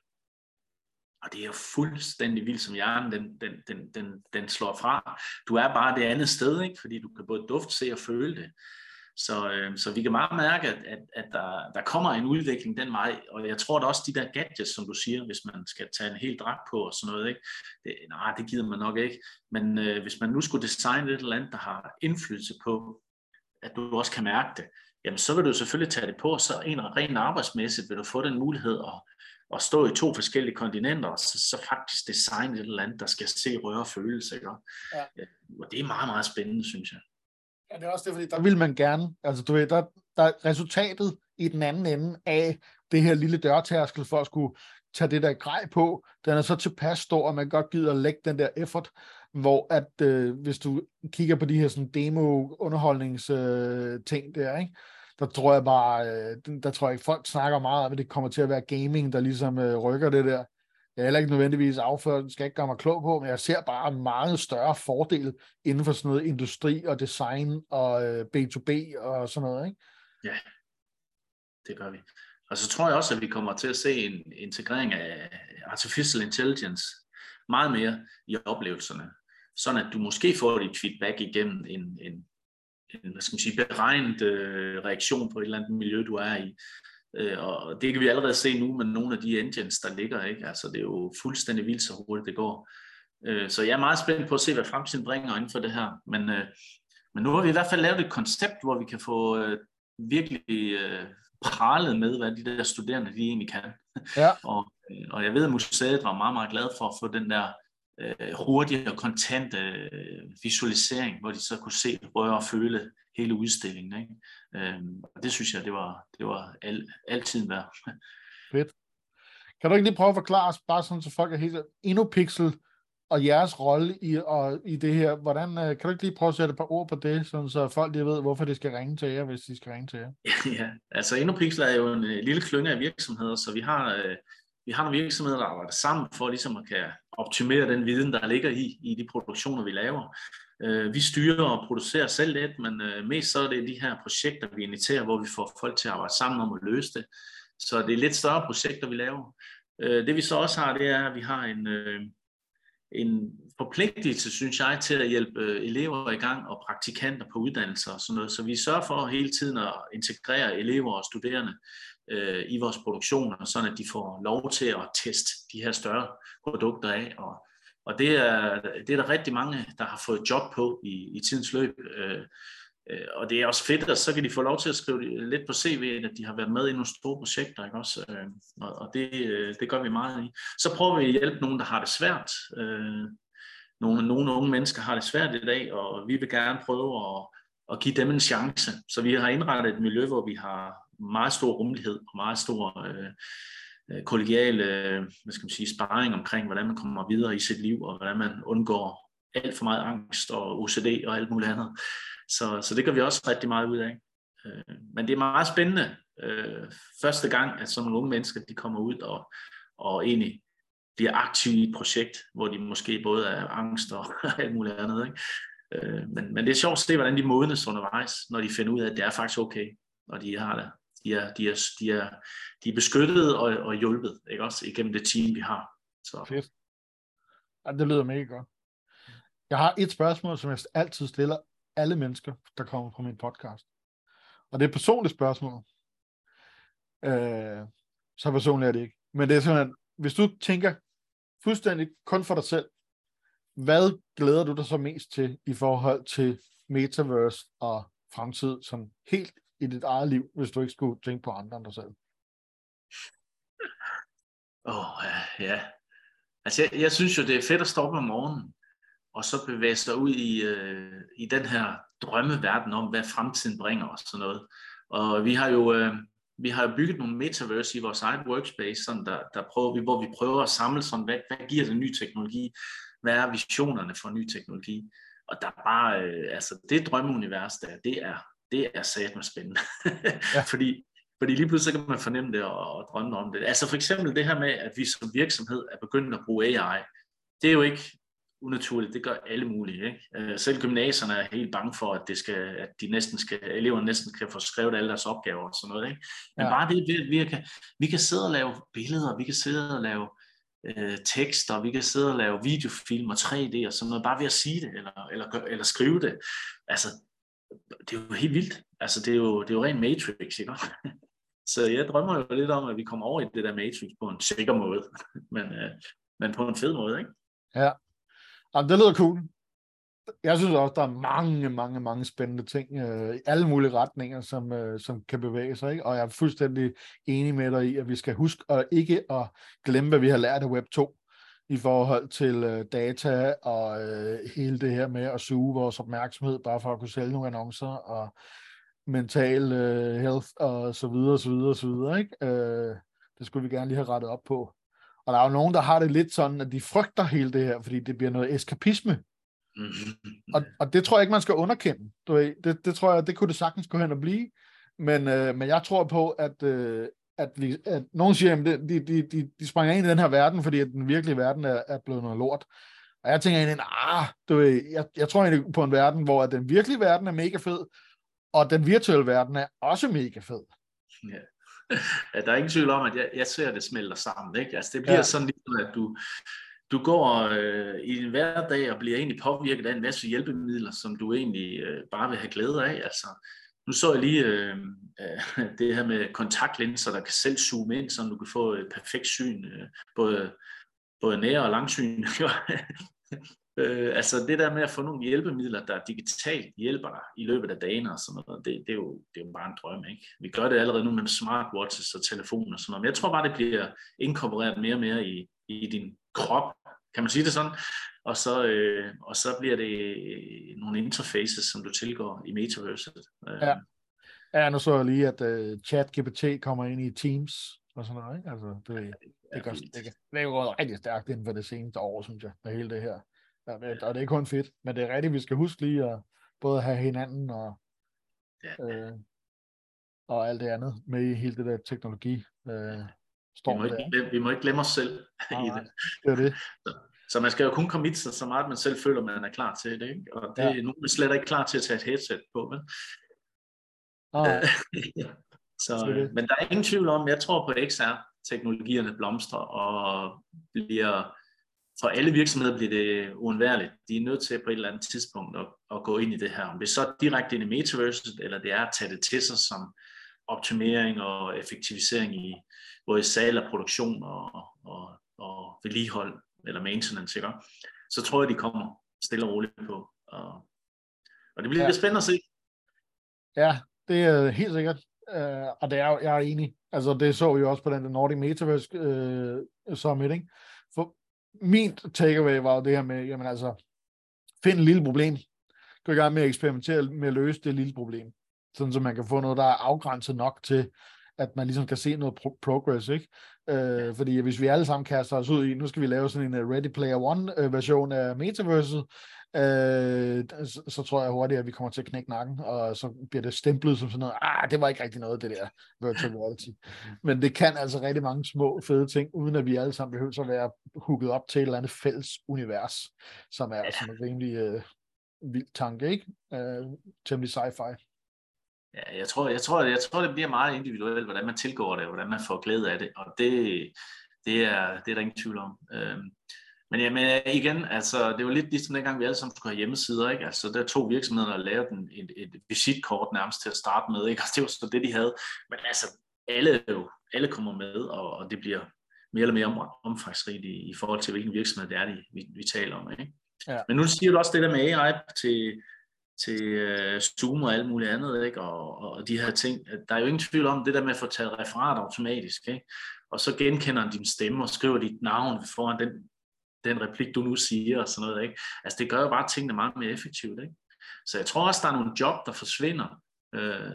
og det er jo fuldstændig vildt, som hjernen den, den, den, den, den slår fra. Du er bare det andet sted, ikke? fordi du kan både duft, se og føle det. Så, øh, så vi kan meget mærke, at, at, at der, der kommer en udvikling den vej, og jeg tror da også, de der gadgets, som du siger, hvis man skal tage en helt dragt på og sådan noget, ikke? Det, nej, det gider man nok ikke. Men øh, hvis man nu skulle designe et eller andet, der har indflydelse på, at du også kan mærke det, jamen så vil du selvfølgelig tage det på, og så en rent arbejdsmæssigt vil du få den mulighed at, at stå i to forskellige kontinenter, så, så faktisk designe et eller andet, der skal se, røre og føle sig. Ja. Og det er meget, meget spændende, synes jeg. Ja, det er også det, fordi der vil man gerne, altså du ved, der, der er resultatet i den anden ende af det her lille dørtærskel for at skulle tage det der grej på, den er så tilpas stor, at man godt gider at lægge den der effort, hvor at øh, hvis du kigger på de her sådan demo-underholdningsting øh, der, ikke? Der tror jeg bare, øh, der tror jeg ikke, folk snakker meget om, at det kommer til at være gaming, der ligesom øh, rykker det der. jeg er heller ikke nødvendigvis afført, skal ikke gøre mig klog på, men jeg ser bare meget større fordel inden for sådan noget industri og design og øh, B2B og sådan noget, ikke? Ja, det gør vi. Og så tror jeg også, at vi kommer til at se en integrering af artificial intelligence meget mere i oplevelserne. Sådan at du måske får dit feedback igennem en, en, en hvad skal man sige, beregnet øh, reaktion på et eller andet miljø, du er i. Øh, og det kan vi allerede se nu med nogle af de engines, der ligger. Ikke? Altså, det er jo fuldstændig vildt, så hurtigt det går. Øh, så jeg er meget spændt på at se, hvad fremtiden bringer inden for det her. Men, øh, men nu har vi i hvert fald lavet et koncept, hvor vi kan få øh, virkelig øh, pralet med, hvad de der studerende de egentlig kan. Ja. og, øh, og jeg ved, at museet var meget, meget glad for at få den der øh, hurtige og kontante øh, visualisering, hvor de så kunne se, røre og føle hele udstillingen. Ikke? Øhm, og det synes jeg, det var, det var al, altid værd. Fedt. Kan du ikke lige prøve at forklare os, bare sådan, så folk er helt InnoPixel og jeres rolle i, og, i det her, hvordan, øh, kan du ikke lige prøve at sætte et par ord på det, sådan, så folk de ved, hvorfor de skal ringe til jer, hvis de skal ringe til jer? [LAUGHS] ja, altså InnoPixel er jo en øh, lille klynge af virksomheder, så vi har, øh, vi har nogle virksomheder, der arbejder sammen for ligesom at kan optimere den viden, der ligger i, i de produktioner, vi laver. Øh, vi styrer og producerer selv lidt, men øh, mest så er det de her projekter, vi inviterer, hvor vi får folk til at arbejde sammen om at løse det. Så det er lidt større projekter, vi laver. Øh, det vi så også har, det er, at vi har en, øh, en forpligtelse, synes jeg, til at hjælpe øh, elever i gang og praktikanter på uddannelser og sådan noget. Så vi sørger for hele tiden at integrere elever og studerende øh, i vores produktioner, sådan at de får lov til at teste de her større produkter af. Og, og det, er, det er der rigtig mange, der har fået job på i, i tidens løb. Øh, øh og det er også fedt, at så kan de få lov til at skrive lidt på CV'et, at de har været med i nogle store projekter. Ikke også? Øh, og og det, øh, det gør vi meget i. Så prøver vi at hjælpe nogen, der har det svært. Øh, nogle, nogle unge mennesker har det svært i dag, og vi vil gerne prøve at, at give dem en chance. Så vi har indrettet et miljø, hvor vi har meget stor rummelighed og meget stor øh, øh, kollegial øh, hvad skal man sige, sparring omkring, hvordan man kommer videre i sit liv, og hvordan man undgår alt for meget angst og OCD og alt muligt andet. Så, så det gør vi også rigtig meget ud af. Øh, men det er meget spændende øh, første gang, at sådan nogle unge mennesker de kommer ud og, og egentlig bliver aktive i et projekt, hvor de måske både er angst og [LAUGHS] alt muligt andet. Ikke? Øh, men, men det er sjovt at se, hvordan de modnes undervejs, når de finder ud af, at det er faktisk okay, og de har det. De er, de er, de er, de er beskyttet og, og hjulpet, ikke også, igennem det team, vi har. Så. Fedt. Ja, det lyder mega godt. Jeg har et spørgsmål, som jeg altid stiller alle mennesker, der kommer på min podcast. Og det er et personligt spørgsmål. Øh, så personligt er det ikke. Men det er sådan, at hvis du tænker fuldstændig kun for dig selv, hvad glæder du dig så mest til i forhold til metaverse og fremtid, som helt i dit eget liv, hvis du ikke skulle tænke på andre end dig selv? Åh, oh, ja, ja. Altså, jeg, jeg synes jo, det er fedt at stå op om morgenen, og så bevæge sig ud i, øh, i den her drømmeverden om, hvad fremtiden bringer os sådan noget. Og vi har jo, øh, vi har bygget nogle metaverse i vores eget workspace, sådan der, der prøver vi, hvor vi prøver at samle sådan, hvad, hvad giver den ny teknologi? Hvad er visionerne for ny teknologi? Og der er bare, øh, altså det drømmeunivers der, det er, det er sat med spændende. Ja. [LAUGHS] fordi, fordi lige pludselig kan man fornemme det og, og drømme om det. Altså for eksempel det her med, at vi som virksomhed er begyndt at bruge AI. Det er jo ikke unaturligt. Det gør alle mulige. Ikke? Øh, selv gymnasierne er helt bange for, at, det skal, at de næsten skal, eleverne næsten kan få skrevet alle deres opgaver og sådan noget. Ikke? Men ja. bare det, vi, vi, kan, vi kan sidde og lave billeder, vi kan sidde og lave øh, tekster, vi kan sidde og lave videofilm og 3D og sådan noget, bare ved at sige det, eller, eller, eller skrive det. Altså, det er jo helt vildt. Altså, det er jo, det er jo ren Matrix, ikke? [LAUGHS] Så jeg drømmer jo lidt om, at vi kommer over i det der Matrix på en sikker måde, [LAUGHS] men, øh, men på en fed måde, ikke? Ja, Jamen, det lyder cool. Jeg synes også, der er mange, mange, mange spændende ting øh, i alle mulige retninger, som, øh, som kan bevæge sig. Ikke? Og jeg er fuldstændig enig med dig i, at vi skal huske at ikke at glemme, hvad vi har lært af Web 2 i forhold til øh, data og øh, hele det her med at suge vores opmærksomhed, bare for at kunne sælge nogle annoncer og mental øh, health og så videre, så videre, så videre. Ikke? Øh, det skulle vi gerne lige have rettet op på. Og der er jo nogen, der har det lidt sådan, at de frygter hele det her, fordi det bliver noget eskapisme. Mm-hmm. Og, og det tror jeg ikke, man skal underkende. Du ved, det, det tror jeg, det kunne det sagtens gå hen og blive. Men, øh, men jeg tror på, at øh, at, vi, at nogen siger, at de, de, de, de springer ind i den her verden, fordi at den virkelige verden er, er blevet noget lort. Og jeg tænker egentlig, ah, du ved, jeg, jeg tror egentlig på en verden, hvor den virkelige verden er mega fed, og den virtuelle verden er også mega fed. Ja. [LAUGHS] ja der er ingen tvivl om, at jeg, jeg ser, at det smelter sammen. Ikke? Altså, det bliver ja. sådan lidt, at du, du går øh, i en hverdag og bliver egentlig påvirket af en masse hjælpemidler, som du egentlig øh, bare vil have glæde af. Altså, nu så jeg lige øh, øh, [LAUGHS] det her med kontaktlinser, der kan selv zoome ind, så du kan få et perfekt syn, øh, både, både nær- og langsyn. [LAUGHS] øh, altså det der med at få nogle hjælpemidler, der digitalt hjælper dig i løbet af dagen og sådan noget, det, det, er jo, det er jo bare en drøm. Ikke? Vi gør det allerede nu med smartwatches og telefoner og sådan noget, men jeg tror bare, det bliver inkorporeret mere og mere i, i din krop, kan man sige det sådan? Og så, øh, og så bliver det øh, nogle interfaces, som du tilgår i metaverset. Øh. Ja. ja, nu så jeg lige, at uh, ChatGPT kommer ind i Teams og sådan noget. Ikke? Altså, det, ja, det, det, gør, det, det, det er jo rigtig stærkt inden for det seneste år, synes jeg, med hele det her. Ja, og det er kun fedt, men det er rigtigt, vi skal huske lige at både have hinanden og, ja. øh, og alt det andet med i hele det der teknologi. Øh, vi, må ikke, glemme, vi må ikke glemme os selv Nej, i det. det, er det. Så, så man skal jo kun komme sig så meget, man selv føler, man er klar til det. Ikke? Og det, ja. nogen er slet ikke klar til at tage et headset på. Men, Nej. [LAUGHS] så, men der er ingen tvivl om, jeg tror på XR-teknologierne blomstrer og bliver for alle virksomheder bliver det uundværligt. De er nødt til på et eller andet tidspunkt at, at gå ind i det her. Om det er så direkte ind i metaverset, eller det er at tage det til sig som optimering og effektivisering i både salg og produktion og, og, og vedligehold eller maintenance, ikke? så tror jeg, de kommer stille og roligt på. Og, og det bliver ja. spændende at se. Ja, det er helt sikkert. Uh, og det er, jeg er enig. Altså, det så vi også på den Nordic Metaverse uh, Summit, ikke? For min takeaway var jo det her med, jamen altså, find et lille problem. Gå i gang med at eksperimentere med at løse det lille problem. Sådan så man kan få noget, der er afgrænset nok til, at man ligesom kan se noget pro- progress, ikke? Øh, fordi hvis vi alle sammen kaster os ud i, nu skal vi lave sådan en øh, Ready Player One øh, version af Metaverset, øh, så, så tror jeg hurtigt, at vi kommer til at knække nakken, og så bliver det stemplet som sådan noget, ah, det var ikke rigtig noget, det der virtual reality. [LAUGHS] Men det kan altså rigtig mange små, fede ting, uden at vi alle sammen behøver at være hooket op til et eller andet fælles univers, som er ja. sådan en rimelig øh, vild tanke, ikke? Øh, temmelig sci-fi. Ja, jeg tror, jeg, tror, jeg tror, det bliver meget individuelt, hvordan man tilgår det, og hvordan man får glæde af det, og det, det, er, det er der ingen tvivl om. Øhm, men jamen, igen, altså, det var lidt ligesom dengang, vi alle sammen skulle have hjemmesider, ikke? Altså, der to virksomheder, der lavede en, et, et visitkort nærmest til at starte med, ikke? [LAUGHS] Og det var så det, de havde. Men altså, alle, jo, alle kommer med, og, og det bliver mere eller mere omfangsrigt i, i forhold til, hvilken virksomhed det er, de, vi, vi taler om, ikke? Ja. Men nu siger du også det der med AI til, til øh, Zoom og alt muligt andet, ikke? Og, og de her ting. Der er jo ingen tvivl om det der med at få taget referat automatisk, ikke? og så genkender han din stemme og skriver dit navn foran den, den replik, du nu siger og sådan noget. Ikke? Altså det gør jo bare tingene meget mere effektivt. Ikke? Så jeg tror også, der er nogle job, der forsvinder. Øh,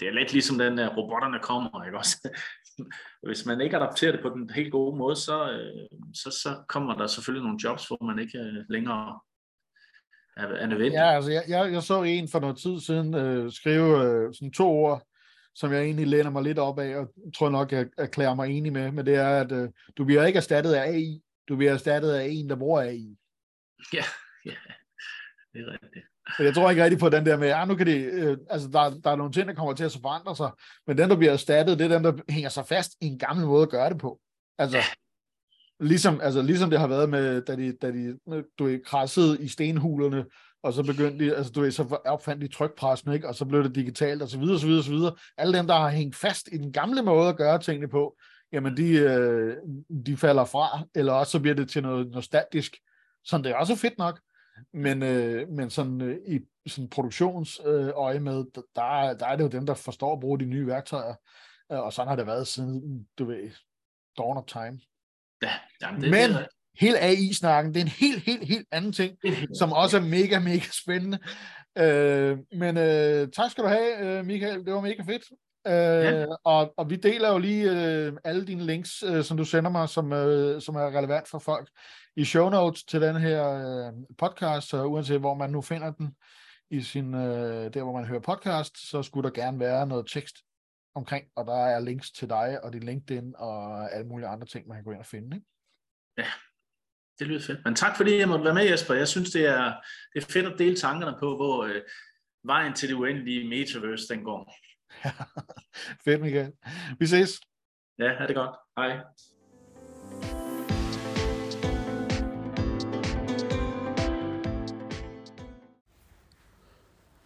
det er lidt ligesom den der, robotterne kommer, ikke også? [LAUGHS] Hvis man ikke adapterer det på den helt gode måde, så, øh, så, så kommer der selvfølgelig nogle jobs, hvor man ikke øh, længere er, er nødvendigt. Ja, altså jeg, jeg, jeg så en for noget tid siden øh, skrive øh, sådan to ord, som jeg egentlig læner mig lidt op af, og tror nok, jeg erklærer mig enig med, men det er, at øh, du bliver ikke erstattet af AI, du bliver erstattet af en, der bruger AI. [LAUGHS] Ja, ja, det er rigtigt. Jeg tror ikke rigtig på den der med, ja, nu kan det, øh, altså der, der er nogle ting, der kommer til at forandre sig, men den, der bliver erstattet, det er den, der hænger sig fast i en gammel måde at gøre det på. Altså, Ligesom, altså, ligesom det har været med, da de, da de du ved, krassede i stenhulerne, og så begyndte de, altså du ved, så opfandt de trykpressen, ikke? og så blev det digitalt, og så videre, så videre, så videre. Alle dem, der har hængt fast i den gamle måde at gøre tingene på, jamen de, øh, de falder fra, eller også så bliver det til noget nostalgisk, sådan det er også fedt nok, men, øh, men sådan øh, i sådan produktionsøje øh, med, der, der er det jo dem, der forstår at bruge de nye værktøjer, øh, og sådan har det været siden, du ved, dawn of time. Ja, jamen det, Men det hele AI-snakken, det er en helt, helt, helt anden ting, som også er mega, mega spændende. Øh, men øh, tak skal du have, øh, Michael. Det var mega fedt. Øh, ja. og, og vi deler jo lige øh, alle dine links, øh, som du sender mig, som, øh, som er relevant for folk i show notes til den her øh, podcast, så uanset hvor man nu finder den i sin, øh, der hvor man hører podcast, så skulle der gerne være noget tekst omkring, og der er links til dig og din LinkedIn og alle mulige andre ting, man kan gå ind og finde. Ikke? Ja, det lyder fedt. Men tak fordi jeg måtte være med, Jesper. Jeg synes, det er, det er fedt at dele tankerne på, hvor øh, vejen til det uendelige metaverse den går. [LAUGHS] fedt, Michael. Vi ses. Ja, ha' det godt. Hej.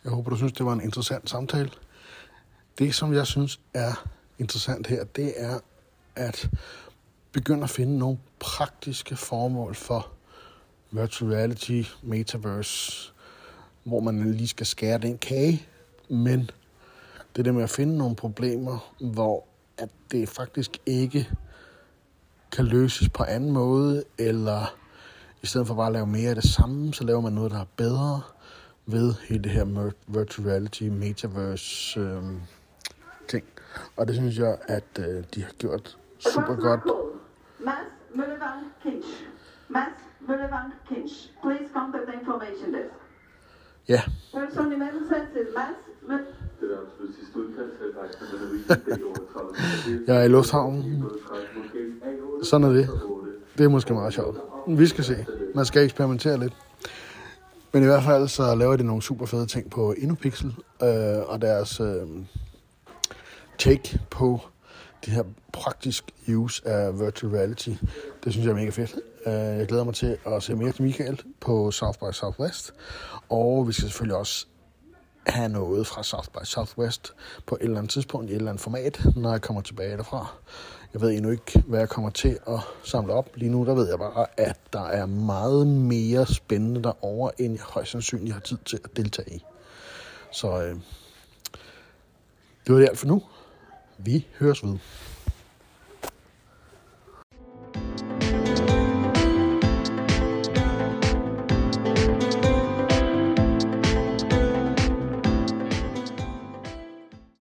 Jeg håber, du synes, det var en interessant samtale. Det, som jeg synes er interessant her, det er at begynde at finde nogle praktiske formål for virtual reality, metaverse, hvor man lige skal skære den kage, men det der med at finde nogle problemer, hvor at det faktisk ikke kan løses på anden måde, eller i stedet for bare at lave mere af det samme, så laver man noget, der er bedre ved hele det her virtual reality, metaverse øh, ting. Og det synes jeg, at øh, de har gjort super godt. Mads Møllevang Kinch. Mads Møllevang Kinch. Please contact the information desk. Ja. Person in absence is Mads Møllevang. [LAUGHS] Jeg er i lufthavnen. Sådan er det. Det er måske meget sjovt. Vi skal se. Man skal eksperimentere lidt. Men i hvert fald så laver de nogle super fede ting på InnoPixel, øh, og deres øh, take på det her praktisk use af virtual reality. Det synes jeg er mega fedt. Øh, jeg glæder mig til at se mere til Michael på South by Southwest, og vi skal selvfølgelig også have noget fra South by Southwest på et eller andet tidspunkt i et eller andet format, når jeg kommer tilbage derfra. Jeg ved endnu ikke, hvad jeg kommer til at samle op. Lige nu der ved jeg bare, at der er meget mere spændende derovre, end jeg højst sandsynligt har tid til at deltage i. Så øh, det var det alt for nu. Vi høres ved.